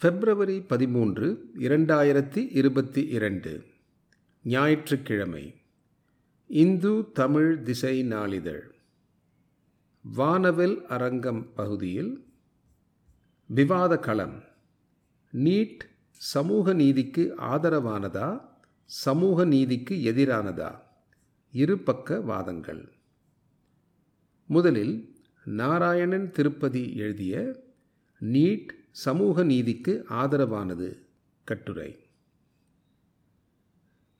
பிப்ரவரி பதிமூன்று இரண்டாயிரத்தி இருபத்தி இரண்டு. ஞாயிற்றுக்கிழமை. இந்து தமிழ் திசை நாளிதழ். வானவில் அரங்கம் பகுதியில். விவாத களம். நீட் சமூக நீதிக்கு ஆதரவானதா? சமூக நீதிக்கு எதிரானதா? இருபக்க வாதங்கள். முதலில் நாராயணன் திருப்பதி எழுதிய நீட் சமூக நீதிக்கு ஆதரவானது. கட்டுரை.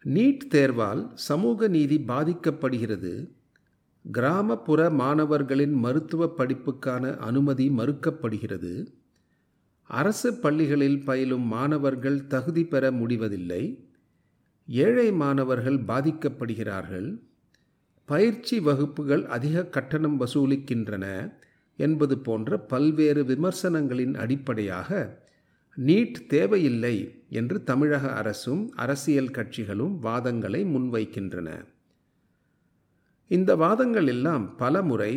நீட் தேர்வால் சமூக நீதி பாதிக்கப்படுகிறது. கிராமப்புற மாணவர்களின் மருத்துவ படிப்புக்கான அனுமதி மறுக்கப்படுகிறது. அரசு பள்ளிகளில் பயிலும் மாணவர்கள் தகுதி பெற முடிவதில்லை. ஏழை மாணவர்கள் பாதிக்கப்படுகிறார்கள். பயிற்சி வகுப்புகள் அதிக கட்டணம் வசூலிக்கின்றன. என்பது போன்ற பல்வேறு விமர்சனங்களின் அடிப்படையாக நீட் தேவையில்லை என்று தமிழக அரசும் அரசியல் கட்சிகளும் வாதங்களை முன்வைக்கின்றன. இந்த வாதங்கள் எல்லாம் பல முறை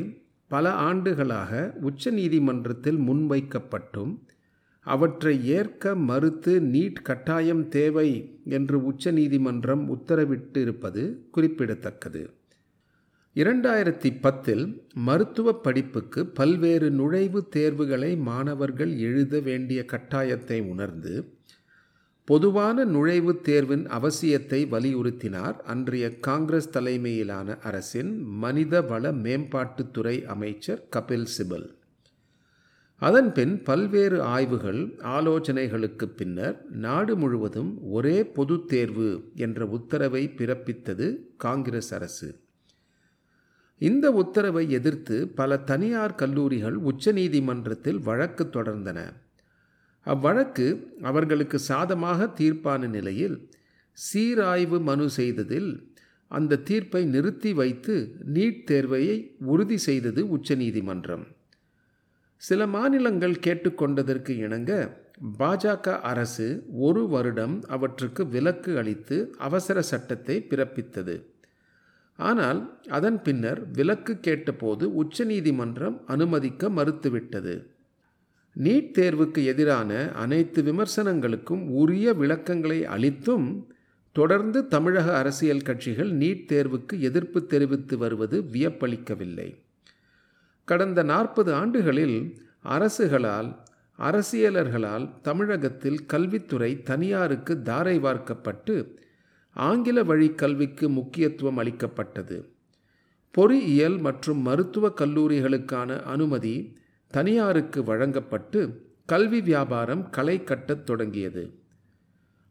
பல ஆண்டுகளாக உச்ச நீதிமன்றத்தில் முன்வைக்கப்பட்டும் அவற்றை ஏற்க மறுத்து நீட் கட்டாயம் தேவை என்று உச்ச நீதிமன்றம் உத்தரவிட்டிருப்பது குறிப்பிடத்தக்கது. இரண்டாயிரத்தி பத்தில் மருத்துவ படிப்புக்கு பல்வேறு நுழைவுத் தேர்வுகளை மாணவர்கள் எழுத வேண்டிய கட்டாயத்தை உணர்ந்து பொதுவான நுழைவுத் தேர்வின் அவசியத்தை வலியுறுத்தினார் அன்றைய காங்கிரஸ் தலைமையிலான அரசின் மனித வள மேம்பாட்டுத்துறை அமைச்சர் கபில் சிபல். அதன்பின் பல்வேறு ஆய்வுகள் ஆலோசனைகளுக்கு பின்னர் நாடு முழுவதும் ஒரே பொதுத் தேர்வு என்ற உத்தரவை பிறப்பித்தது காங்கிரஸ் அரசு. இந்த உத்தரவை எதிர்த்து பல தனியார் கல்லூரிகள் உச்சநீதிமன்றத்தில் வழக்கு தொடர்ந்தன. அவ்வழக்கு அவர்களுக்கு சாதமாக தீர்ப்பான நிலையில் சீராய்வு மனு செய்ததில் அந்த தீர்ப்பை நிறுத்தி வைத்து நீட் தேர்வையை உறுதி செய்தது உச்சநீதிமன்றம். சில மாநிலங்கள் கேட்டுக்கொண்டதற்கு இணங்க பாஜக அரசு ஒரு வருடம் அவற்றுக்கு விலக்கு அளித்து அவசர சட்டத்தை பிறப்பித்தது. ஆனால் அதன் பின்னர் விலக்கு கேட்டபோது உச்சநீதிமன்றம் அனுமதிக்க மறுத்துவிட்டது. நீட் தேர்வுக்கு எதிரான அனைத்து விமர்சனங்களுக்கும் உரிய விளக்கங்களை அளித்தும் தொடர்ந்து தமிழக அரசியல் கட்சிகள் நீட் தேர்வுக்கு எதிர்ப்பு தெரிவித்து வருவது வியப்பளிக்கவில்லை. கடந்த நாற்பது ஆண்டுகளில் அரசுகளால் அரசியலர்களால் தமிழகத்தில் கல்வித்துறை தனியாருக்கு தாரை வார்க்கப்பட்டு ஆங்கில வழி கல்விக்கு முக்கியத்துவம் அளிக்கப்பட்டது. பொறியியல் மற்றும் மருத்துவ கல்லூரிகளுக்கான அனுமதி தனியாருக்கு வழங்கப்பட்டு கல்வி வியாபாரம் களை கட்டத் தொடங்கியது.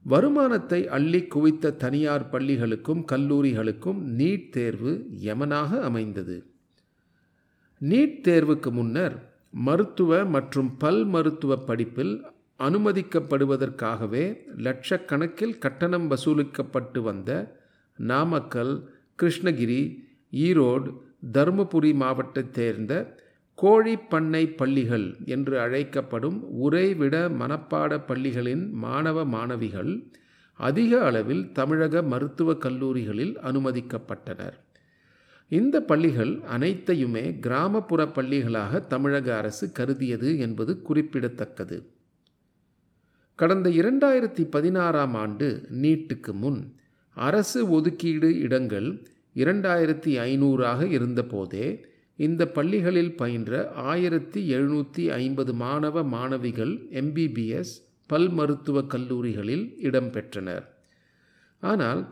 வருமானத்தை அள்ளி குவித்த தனியார் பள்ளிகளுக்கும் கல்லூரிகளுக்கும் நீட் தேர்வு யமனாக அமைந்தது. நீட் தேர்வுக்கு முன்னர் மருத்துவ மற்றும் பல் மருத்துவ படிப்பில் அனுமதிக்கப்படுவதற்காகவே லட்சக்கணக்கில் கட்டணம் வசூலிக்கப்பட்டு வந்த நாமக்கல் கிருஷ்ணகிரி ஈரோடு தருமபுரி மாவட்டத்தைச் சேர்ந்த கோழி பண்ணை பள்ளிகள் என்று அழைக்கப்படும் உறைவிட மனப்பாட பள்ளிகளின் மாணவ மாணவிகள் அதிக அளவில் தமிழக மருத்துவக் கல்லூரிகளில் அனுமதிக்கப்பட்டனர். இந்த பள்ளிகள் அனைத்தையுமே கிராமப்புற பள்ளிகளாக தமிழக அரசு கருதியது என்பது குறிப்பிடத்தக்கது. கடந்த இரண்டாயிரத்தி பதினாறாம் ஆண்டு நீட்டுக்கு முன் அரசு ஒதுக்கீடு இடங்கள் இரண்டாயிரத்தி ஐநூறாக இருந்தபோதே இந்த பள்ளிகளில் பயின்ற ஆயிரத்தி எழுநூற்றி ஐம்பது மாணவ மாணவிகள் எம்பிபிஎஸ் பல் மருத்துவக் கல்லூரிகளில் இடம்பெற்றனர் ஆனால்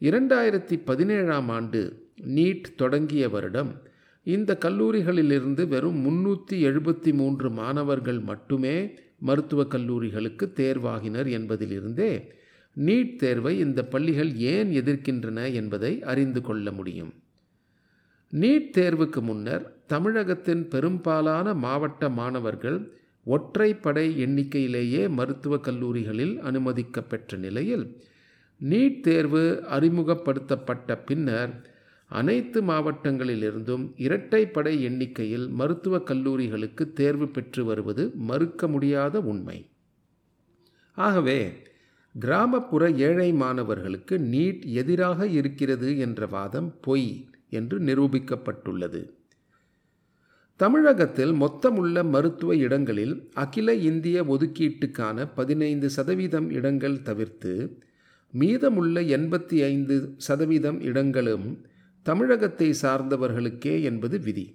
இரண்டாயிரத்தி பதினேழாம் ஆண்டு நீட் தொடங்கிய வருடம் இந்த கல்லூரிகளிலிருந்து வெறும் முன்னூற்றி எழுபத்தி மூன்று மாணவர்கள் மட்டுமே மருத்துவக் கல்லூரிகளுக்கு தேர்வாகினர் என்பதிலிருந்தே நீட் தேர்வை இந்த பள்ளிகள் ஏன் எதிர்க்கின்றன என்பதை அறிந்து கொள்ள முடியும். நீட் தேர்வுக்கு முன்னர் தமிழகத்தின் பெரும்பாலான மாவட்ட மாணவர்கள் ஒற்றைப்படை எண்ணிக்கையிலேயே மருத்துவக் கல்லூரிகளில் அனுமதிக்கப்பெற்ற நிலையில் நீட் தேர்வு அறிமுகப்படுத்தப்பட்ட பின்னர் அனைத்து மாவட்டங்களிலிருந்தும் இரட்டைப்படை எண்ணிக்கையில் மருத்துவக் கல்லூரிகளுக்கு தேர்வு பெற்று வருவது மறுக்க முடியாத உண்மை. ஆகவே கிராமப்புற ஏழை மாணவர்களுக்கு நீட் எதிராக இருக்கிறது என்ற வாதம் பொய் என்று நிரூபிக்கப்பட்டுள்ளது. தமிழகத்தில் மொத்தமுள்ள மருத்துவ இடங்களில் அகில இந்திய ஒதுக்கீட்டுக்கான பதினைந்து சதவீதம் இடங்கள் தவிர்த்து மீதமுள்ள எண்பத்தி ஐந்து சதவீதம் இடங்களும் தமிழகத்தை சார்ந்தவர்களுக்கே என்பது விதி.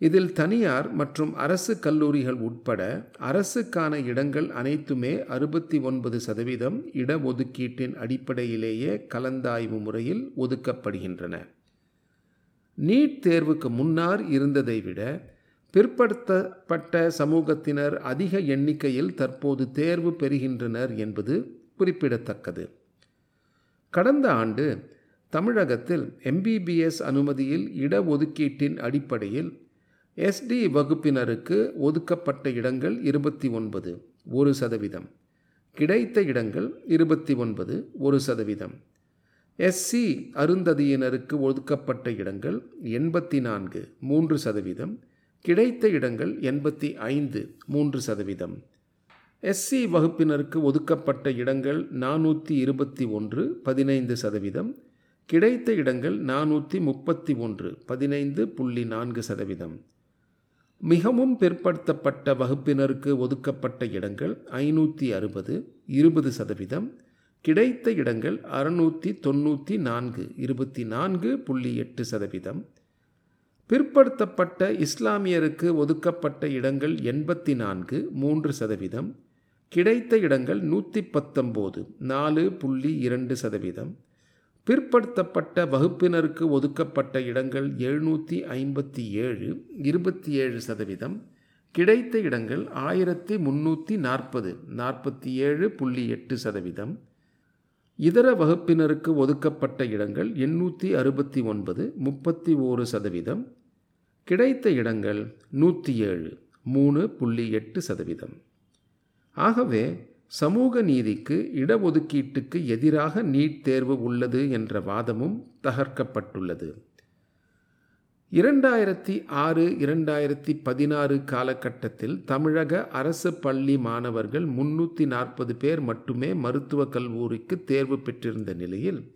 இதில் தனியார் மற்றும் அரசு கல்லூரிகள் உட்பட அரசுக்கான இடங்கள் அனைத்துமே அறுபத்தி ஒன்பது சதவீதம் இடஒதுக்கீட்டின் அடிப்படையிலேயே கலந்தாய்வு முறையில் ஒதுக்கப்படுகின்றன. நீட் தேர்வுக்கு முன்னால் இருந்ததை விட பிற்படுத்தப்பட்ட சமூகத்தினர் அதிக எண்ணிக்கையில் தற்போது தேர்வு பெறுகின்றனர் என்பது குறிப்பிடத்தக்கது. கடந்த ஆண்டு தமிழகத்தில் எம்பிபிஎஸ் அனுமதியில் இடஒதுக்கீட்டின் அடிப்படையில் எஸ்டி வகுப்பினருக்கு ஒதுக்கப்பட்ட இடங்கள் இருபத்தி ஒன்பது ஒரு சதவீதம். கிடைத்த இடங்கள் இருபத்தி ஒன்பது ஒரு சதவீதம். எஸ்சி அருந்ததியினருக்கு ஒதுக்கப்பட்ட இடங்கள் எண்பத்தி நான்கு மூன்று சதவீதம். கிடைத்த இடங்கள் எண்பத்தி ஐந்து மூன்று சதவீதம். எஸ்சி வகுப்பினருக்கு ஒதுக்கப்பட்ட இடங்கள் நானூற்றி இருபத்தி ஒன்று பதினைந்து சதவீதம். கிடைத்த இடங்கள் நானூற்றி முப்பத்தி ஒன்று பதினைந்து புள்ளி நான்கு சதவீதம். மிகவும் பிற்படுத்தப்பட்ட வகுப்பினருக்கு ஒதுக்கப்பட்ட இடங்கள் ஐநூற்றி அறுபது இருபது சதவீதம். கிடைத்த இடங்கள் அறுநூற்றி தொண்ணூற்றி நான்கு இருபத்தி நான்கு புள்ளி எட்டு சதவீதம். பிற்படுத்தப்பட்ட இஸ்லாமியருக்கு ஒதுக்கப்பட்ட இடங்கள் எண்பத்தி நான்கு மூன்று சதவீதம். கிடைத்த இடங்கள் நூற்றி பத்தொம்போது நாலு புள்ளி இரண்டு சதவீதம். பிற்படுத்தப்பட்ட வகுப்பினருக்கு ஒதுக்கப்பட்ட இடங்கள் எழுநூற்றி ஐம்பத்தி ஏழு இருபத்தி ஏழு சதவீதம். கிடைத்த இடங்கள் ஆயிரத்தி முன்னூற்றி நாற்பது நாற்பத்தி ஏழு புள்ளி எட்டு சதவீதம். இதர வகுப்பினருக்கு ஒதுக்கப்பட்ட இடங்கள் எண்ணூற்றி அறுபத்தி ஒன்பது முப்பத்தி ஓரு சதவீதம். கிடைத்த இடங்கள் நூற்றி ஏழு மூணு புள்ளி எட்டு சதவீதம். ஆகவே சமூக நீதிக்கு இடஒதுக்கீட்டுக்கு எதிராக நீட் தேர்வு உள்ளது என்ற வாதமும் தகர்க்கப்பட்டுள்ளது. இரண்டாயிரத்தி ஆறு இரண்டாயிரத்தி பதினாறு காலகட்டத்தில் தமிழக அரசு பள்ளி மாணவர்கள் முன்னூற்றி நாற்பது பேர் மட்டுமே மருத்துவக் கல்லூரிக்கு தேர்வு பெற்றிருந்த நிலையில்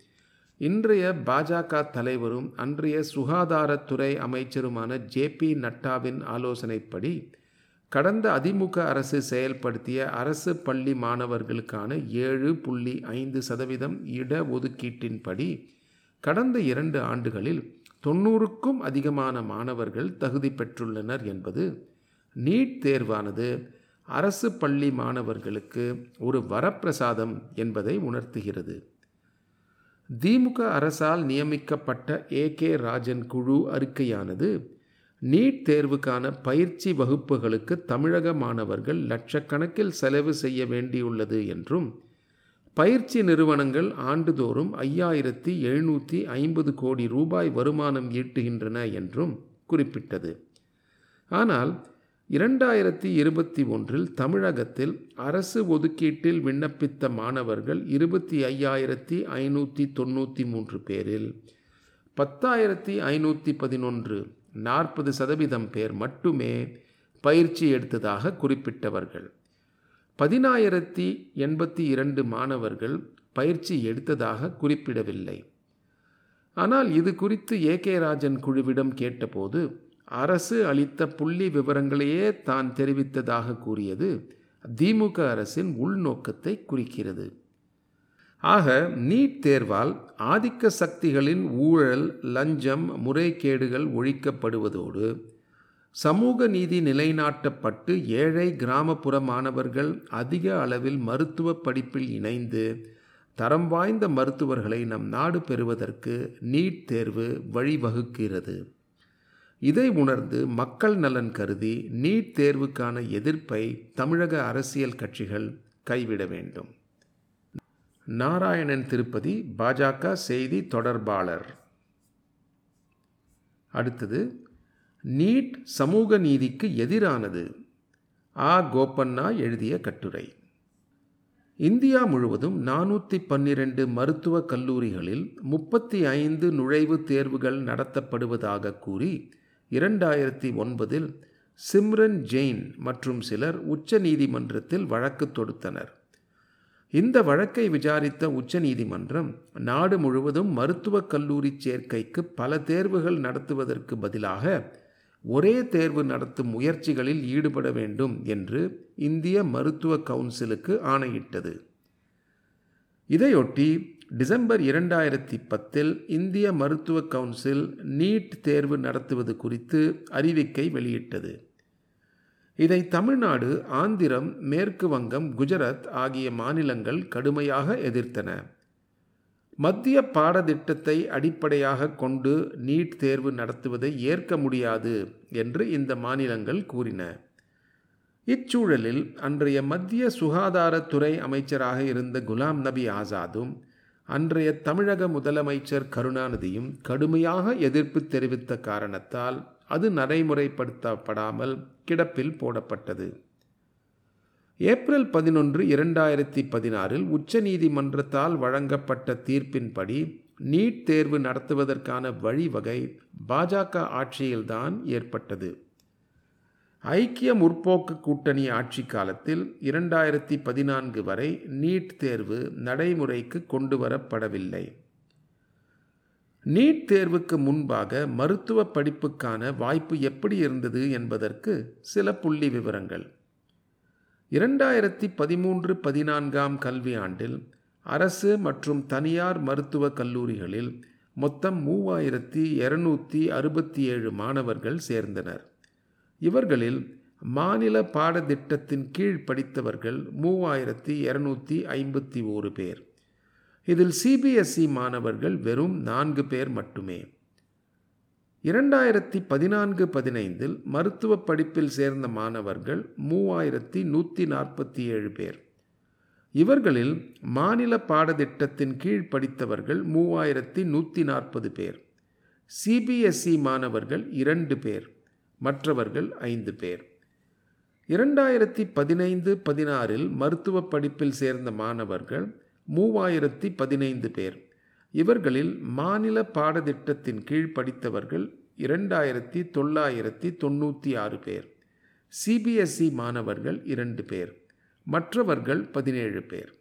இன்றைய பாஜக தலைவரும் அன்றைய சுகாதாரத்துறை அமைச்சருமான ஜே பி நட்டாவின் ஆலோசனைப்படி கடந்த அதிமுக அரசு செயல்படுத்திய அரசு பள்ளி மாணவர்களுக்கான ஏழு புள்ளி ஐந்து சதவீதம் இட ஒதுக்கீட்டின்படி கடந்த இரண்டு ஆண்டுகளில் தொண்ணூறுக்கும் அதிகமான மாணவர்கள் தகுதி பெற்றுள்ளனர் என்பது நீட் தேர்வானது அரசு பள்ளி மாணவர்களுக்கு ஒரு வரப்பிரசாதம் என்பதை உணர்த்துகிறது. திமுக அரசால் நியமிக்கப்பட்ட ஏ கே ராஜன் குழு அறிக்கையானது நீட் தேர்வுக்கான பயிற்சி வகுப்புகளுக்கு தமிழக மாணவர்கள் லட்சக்கணக்கில் செலவு செய்ய வேண்டியுள்ளது என்றும் பயிற்சி நிறுவனங்கள் ஆண்டுதோறும் ஐயாயிரத்தி எழுநூற்றி ஐம்பது கோடி ரூபாய் வருமானம் ஈட்டுகின்றன என்றும் குறிப்பிட்டது. ஆனால் இரண்டாயிரத்தி இருபத்தி ஒன்றில் தமிழகத்தில் அரசு ஒதுக்கீட்டில் விண்ணப்பித்த மாணவர்கள் இருபத்தி ஐயாயிரத்தி ஐநூற்றி தொண்ணூற்றி மூன்று பேரில் பத்தாயிரத்தி ஐநூற்றி பதினொன்று நாற்பது சதவீதம் பேர் மட்டுமே பயிற்சி எடுத்ததாக குறிப்பிட்டவர்கள். பதினாயிரத்தி எண்பத்தி இரண்டு மாணவர்கள் பயிற்சி எடுத்ததாக குறிப்பிடவில்லை. ஆனால் இது குறித்து ஏ. கே. ராஜன் குழுவிடம் கேட்டபோது அரசு அளித்த புள்ளி விவரங்களையே தான் தெரிவித்ததாக கூறியது திமுக அரசின் உள்நோக்கத்தை குறிக்கிறது. ஆக நீட் தேர்வால் ஆதிக்க சக்திகளின் ஊழல் லஞ்சம் முறைகேடுகள் ஒழிக்கப்படுவதோடு சமூக நீதி நிலைநாட்டப்பட்டு ஏழை கிராமப்புற மாணவர்கள் அதிக அளவில் மருத்துவ படிப்பில் இணைந்து தரம் வாய்ந்த மருத்துவர்களை நம் நாடு பெறுவதற்கு நீட் தேர்வு வழிவகுக்கிறது. இதை உணர்ந்து மக்கள் நலன் கருதி நீட் தேர்வுக்கான எதிர்ப்பை தமிழக அரசியல் கட்சிகள் கைவிட வேண்டும். நாராயணன் திருப்பதி பாஜக செய்தி தொடர்பாளர். அடுத்தது நீட் சமூக நீதிக்கு எதிரானது. ஆ. கோப்பண்ணா எழுதிய கட்டுரை. இந்தியா முழுவதும் நானூற்றி பன்னிரண்டு மருத்துவக் கல்லூரிகளில் முப்பத்தி ஐந்து நுழைவுத் தேர்வுகள் நடத்தப்படுவதாக கூறி இரண்டாயிரத்தி ஒன்பதில் சிம்ரன் ஜெயின் மற்றும் சிலர் உச்ச நீதிமன்றத்தில் வழக்கு தொடுத்தனர். இந்த வழக்கை விசாரித்த உச்சநீதிமன்றம் நாடு முழுவதும் மருத்துவக் கல்லூரி சேர்க்கைக்கு பல தேர்வுகள் நடத்துவதற்கு பதிலாக ஒரே தேர்வு நடத்தும் முயற்சிகளில் ஈடுபட வேண்டும் என்று இந்திய மருத்துவ கவுன்சிலுக்கு ஆணையிட்டது. இதையொட்டி டிசம்பர் இரண்டாயிரத்தி பத்தில் இந்திய மருத்துவ கவுன்சில் நீட் தேர்வு நடத்துவது குறித்து அறிவிக்கை வெளியிட்டது. இதை தமிழ்நாடு ஆந்திரம் மேற்கு வங்கம் குஜராத் ஆகிய மாநிலங்கள் கடுமையாக எதிர்த்தன. மத்திய பாடத்திட்டத்தை அடிப்படையாக கொண்டு நீட் தேர்வு நடத்துவதை ஏற்க முடியாது என்று இந்த மாநிலங்கள் கூறின. இச்சூழலில் அன்றைய மத்திய சுகாதாரத்துறை அமைச்சராக இருந்த குலாம் நபி ஆசாதும் அன்றைய தமிழக முதலமைச்சர் கருணாநிதியும் கடுமையாக எதிர்ப்பு தெரிவித்த காரணத்தால் அது நடைமுறைப்படுத்தப்படாமல் கிடப்பில் போடப்பட்டது. ஏப்ரல் பதினொன்று இரண்டாயிரத்தி பதினாறில் உச்சநீதிமன்றத்தால் வழங்கப்பட்ட தீர்ப்பின்படி நீட் தேர்வு நடத்துவதற்கான வழிவகை பாஜக ஆட்சியில்தான் ஏற்பட்டது. ஐக்கிய முற்போக்கு கூட்டணி ஆட்சி காலத்தில் இரண்டாயிரத்தி பதினான்கு வரை நீட் தேர்வு நடைமுறைக்கு கொண்டு வரப்படவில்லை நீட் தேர்வுக்கு முன்பாக மருத்துவ படிப்புக்கான வாய்ப்பு எப்படி இருந்தது என்பதற்கு சில புள்ளி விவரங்கள். இரண்டாயிரத்தி பதிமூன்று பதினான்காம் கல்வியாண்டில் அரசு மற்றும் தனியார் மருத்துவக் கல்லூரிகளில் மொத்தம் மூவாயிரத்தி இருநூற்றி அறுபத்தி ஏழு மாணவர்கள் சேர்ந்தனர். இவர்களில் மாநில பாடத்திட்டத்தின் கீழ் படித்தவர்கள் மூவாயிரத்தி இருநூற்றி ஐம்பத்தி ஓரு பேர். இதில் சிபிஎஸ்இ மாணவர்கள் வெறும் நான்கு பேர் மட்டுமே. இரண்டாயிரத்தி பதினான்கு பதினைந்தில் மருத்துவ படிப்பில் சேர்ந்த மாணவர்கள் மூவாயிரத்தி நூற்றி நாற்பத்தி ஏழு பேர். இவர்களில் மாநில பாடத்திட்டத்தின் கீழ் படித்தவர்கள் மூவாயிரத்தி நூற்றி நாற்பது பேர். சிபிஎஸ்இ மாணவர்கள் இரண்டு பேர் மற்றவர்கள் ஐந்து பேர். இரண்டாயிரத்தி பதினைந்து பதினாறில் மருத்துவ படிப்பில் சேர்ந்த மாணவர்கள் மூவாயிரத்தி பதினைந்து பேர். இவர்களில் மாநில பாடத்திட்டத்தின் கீழ் படித்தவர்கள் இரண்டாயிரத்தி தொள்ளாயிரத்தி தொண்ணூற்றி ஆறு பேர். சிபிஎஸ்இ மாணவர்கள் இரண்டு பேர். மற்றவர்கள் பதினேழு பேர்.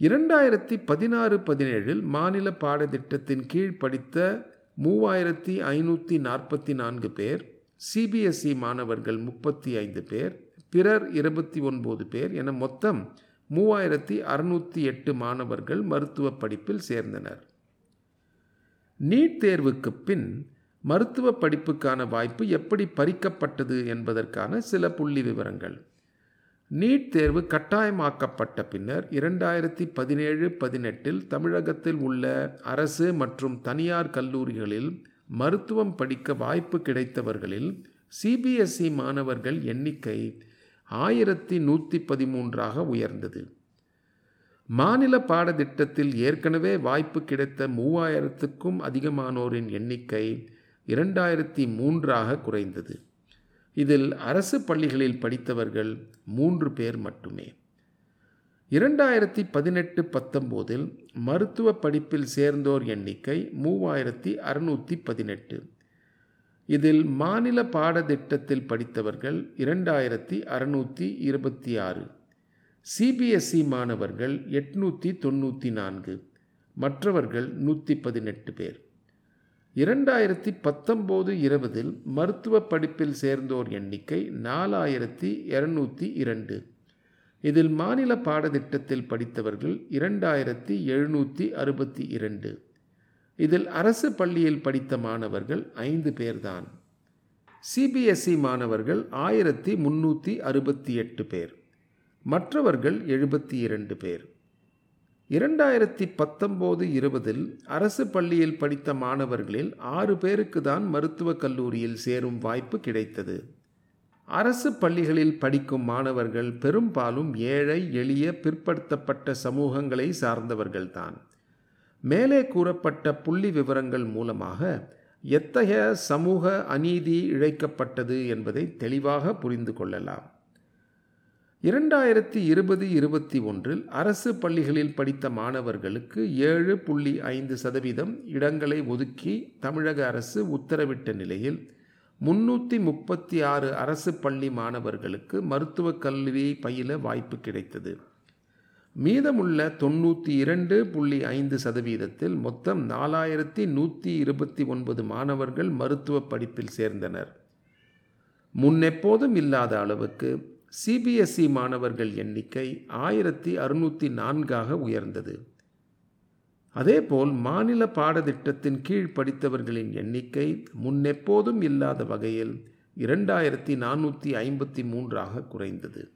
இரண்டாயிரத்தி பதினாறு பதினேழில் மாநில பாடத்திட்டத்தின் கீழ் படித்த மூவாயிரத்தி ஐநூற்றி நாற்பத்தி நான்கு பேர். சிபிஎஸ்இ மாணவர்கள் முப்பத்தி ஐந்து பேர். பிறர் இருபத்தி ஒன்பது பேர் என மொத்தம் மூவாயிரத்தி அறுநூற்றி எட்டு மாணவர்கள் மருத்துவ படிப்பில் சேர்ந்தனர். நீட் தேர்வுக்கு பின் மருத்துவ படிப்புக்கான வாய்ப்பு எப்படி பறிக்கப்பட்டது என்பதற்கான சில புள்ளி விவரங்கள். நீட் தேர்வு கட்டாயமாக்கப்பட்ட பின்னர் இரண்டாயிரத்தி பதினேழு பதினெட்டில் தமிழகத்தில் உள்ள அரசு மற்றும் தனியார் கல்லூரிகளில் மருத்துவம் படிக்க வாய்ப்பு கிடைத்தவர்களில் சிபிஎஸ்இ மாணவர்கள் எண்ணிக்கை ஆயிரத்தி நூற்றி பதிமூன்றாக உயர்ந்தது. மாநில பாடத்திட்டத்தில் ஏற்கனவே வாய்ப்பு கிடைத்த மூவாயிரத்துக்கும் அதிகமானோரின் எண்ணிக்கை இரண்டாயிரத்தி மூன்றாக குறைந்தது. இதில் அரசு பள்ளிகளில் படித்தவர்கள் மூன்று பேர் மட்டுமே. இரண்டாயிரத்தி பதினெட்டு பத்தொம்போதில் மருத்துவ படிப்பில் சேர்ந்தோர் எண்ணிக்கை மூவாயிரத்தி அறுநூற்றி பதினெட்டு. இதில் மாநில பாடத்திட்டத்தில் படித்தவர்கள் இரண்டாயிரத்தி அறுநூற்றி இருபத்தி ஆறு சிபிஎஸ்இ மாணவர்கள் எட்நூற்றி தொண்ணூற்றி நான்கு மற்றவர்கள் நூற்றி பதினெட்டு பேர். இரண்டாயிரத்தி பத்தொம்போது இருபதில் மருத்துவ படிப்பில் சேர்ந்தோர் எண்ணிக்கை நாலாயிரத்தி இரநூத்தி இரண்டு. இதில் மாநில பாடத்திட்டத்தில் படித்தவர்கள் இரண்டாயிரத்தி எழுநூற்றி அறுபத்தி இரண்டு. இதில் அரசு பள்ளியில் படித்த மாணவர்கள் ஐந்து பேர்தான். சிபிஎஸ்இ மாணவர்கள் ஆயிரத்தி முன்னூற்றி அறுபத்தி எட்டு பேர். மற்றவர்கள் எழுபத்தி இரண்டு பேர். இரண்டாயிரத்தி பத்தொம்போது இருபதில் அரசு பள்ளியில் படித்த மாணவர்களில் ஆறு பேருக்கு தான் மருத்துவக் கல்லூரியில் சேரும் வாய்ப்பு கிடைத்தது. அரசு பள்ளிகளில் படிக்கும் மாணவர்கள் பெரும்பாலும் ஏழை எளிய பிற்படுத்தப்பட்ட சமூகங்களை சார்ந்தவர்கள்தான். மேலே கூறப்பட்ட புள்ளி விவரங்கள் மூலமாக எத்தகைய சமூக அநீதி இழைக்கப்பட்டது என்பதை தெளிவாக புரிந்து கொள்ளலாம். இரண்டாயிரத்தி இருபது இருபத்தி ஒன்றில் அரசு பள்ளிகளில் படித்த மாணவர்களுக்கு ஏழு புள்ளி ஐந்து சதவீதம் இடங்களை ஒதுக்கி தமிழக அரசு உத்தரவிட்ட நிலையில் முன்னூற்றி முப்பத்தி ஆறு அரசு பள்ளி மாணவர்களுக்கு மருத்துவக் கல்வி பயில வாய்ப்பு கிடைத்தது. மீதமுள்ள தொண்ணூற்றி இரண்டு புள்ளி ஐந்து சதவீதத்தில் மொத்தம் நாலாயிரத்தி நூற்றி இருபத்தி ஒன்பது மாணவர்கள் மருத்துவ படிப்பில் சேர்ந்தனர். முன்னெப்போதும் இல்லாத அளவுக்கு சிபிஎஸ்இ மாணவர்கள் எண்ணிக்கை ஆயிரத்தி அறுநூற்றி நான்காக உயர்ந்தது. அதேபோல் மாநில பாடத்திட்டத்தின் கீழ் படித்தவர்களின் எண்ணிக்கை முன்னெப்போதும் இல்லாத வகையில் இரண்டாயிரத்தி நானூற்றி ஐம்பத்தி மூன்றாக குறைந்தது.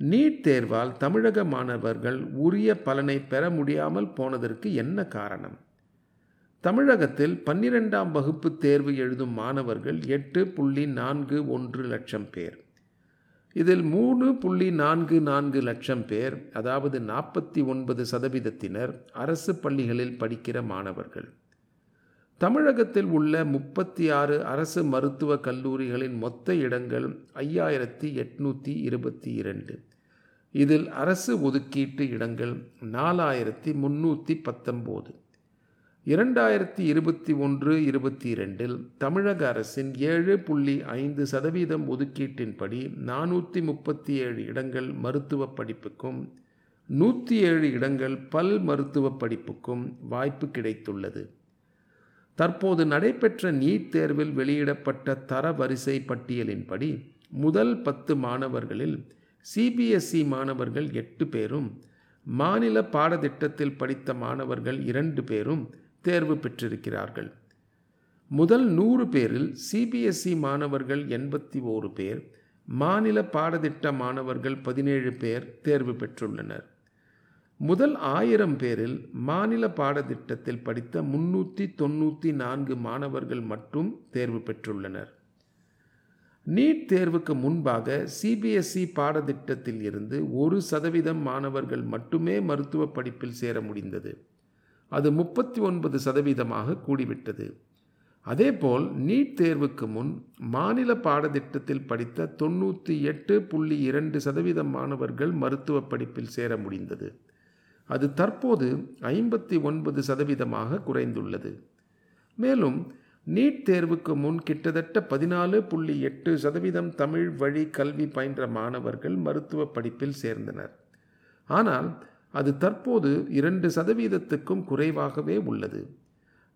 நீட் தேர்வால் தமிழக மாணவர்கள் உரிய பலனை பெற முடியாமல் போனதற்கு என்ன காரணம்? தமிழகத்தில் பன்னிரெண்டாம் வகுப்பு தேர்வு எழுதும் மாணவர்கள் எட்டு புள்ளி நான்கு ஒன்று லட்சம் பேர். இதில் மூணு புள்ளி நான்கு நான்கு லட்சம் பேர் அதாவது நாற்பத்தி ஒன்பது சதவீதத்தினர் அரசு பள்ளிகளில் படிக்கிற மாணவர்கள். தமிழகத்தில் உள்ள முப்பத்தி ஆறு அரசு மருத்துவக் கல்லூரிகளின் மொத்த இடங்கள் ஐயாயிரத்தி எட்நூற்றி இருபத்தி இரண்டு. இதில் அரசு ஒதுக்கீட்டு இடங்கள் நாலாயிரத்தி முன்னூற்றி பத்தொம்போது இரண்டாயிரத்தி இருபத்தி ஒன்று இருபத்தி இரண்டில் தமிழக அரசின் ஏழு புள்ளி ஐந்து சதவீதம் ஒதுக்கீட்டின்படி நானூற்றி முப்பத்தி ஏழு இடங்கள் மருத்துவ படிப்புக்கும் நூற்றி ஏழு இடங்கள் பல் மருத்துவ படிப்புக்கும் வாய்ப்பு கிடைத்துள்ளது. தற்போது நடைபெற்ற நீட் தேர்வில் வெளியிடப்பட்ட தரவரிசை பட்டியலின்படி முதல் பத்து மாணவர்களில் சிபிஎஸ்இ மாணவர்கள் எட்டு பேரும் மாநில பாடத்திட்டத்தில் படித்த மாணவர்கள் இரண்டு பேரும் தேர்வு பெற்றிருக்கிறார்கள். முதல் நூறு பேரில் சிபிஎஸ்இ மாணவர்கள் எண்பத்தி ஓரு பேர் மாநில பாடத்திட்ட மாணவர்கள் பதினேழு பேர் தேர்வு பெற்றுள்ளனர். முதல் ஆயிரம் பேரில் மாநில பாடத்திட்டத்தில் படித்த முன்னூற்றி தொண்ணூற்றி நான்கு மாணவர்கள் மட்டும் தேர்வு பெற்றுள்ளனர். நீட் தேர்வுக்கு முன்பாக சிபிஎஸ்இ பாடத்திட்டத்தில் இருந்து ஒரு சதவீதம் மாணவர்கள் மட்டுமே மருத்துவ படிப்பில் சேர முடிந்தது. அது முப்பத்தி ஒன்பது சதவீதமாக கூடிவிட்டது. அதேபோல் நீட் தேர்வுக்கு முன் மாநில பாடத்திட்டத்தில் படித்த தொண்ணூற்றி எட்டு புள்ளி இரண்டு சதவீதம் மாணவர்கள் மருத்துவ படிப்பில் சேர முடிந்தது. அது தற்போது ஐம்பத்தி ஒன்பது சதவீதமாக குறைந்துள்ளது. மேலும் நீட் தேர்வுக்கு முன் கிட்டத்தட்ட பதினாலு புள்ளி எட்டு சதவீதம் தமிழ் வழி கல்வி பயின்ற மாணவர்கள் மருத்துவ படிப்பில் சேர்ந்தனர். ஆனால் அது தற்போது இரண்டு சதவீதத்துக்கும் குறைவாகவே உள்ளது.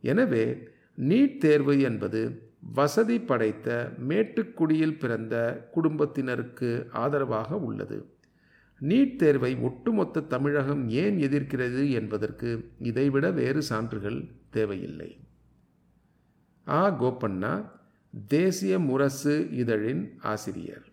எனவே நீட் தேர்வு என்பது வசதி படைத்த மேட்டுக்குடியில் பிறந்த குடும்பத்தினருக்கு ஆதரவாக உள்ளது. நீட் தேர்வை ஒட்டுமொத்த தமிழகம் ஏன் எதிர்க்கிறது என்பதற்கு இதைவிட வேறு சான்றுகள் தேவையில்லை. ஆ. கோபண்ணா தேசிய முரசு இதழின் ஆசிரியர்.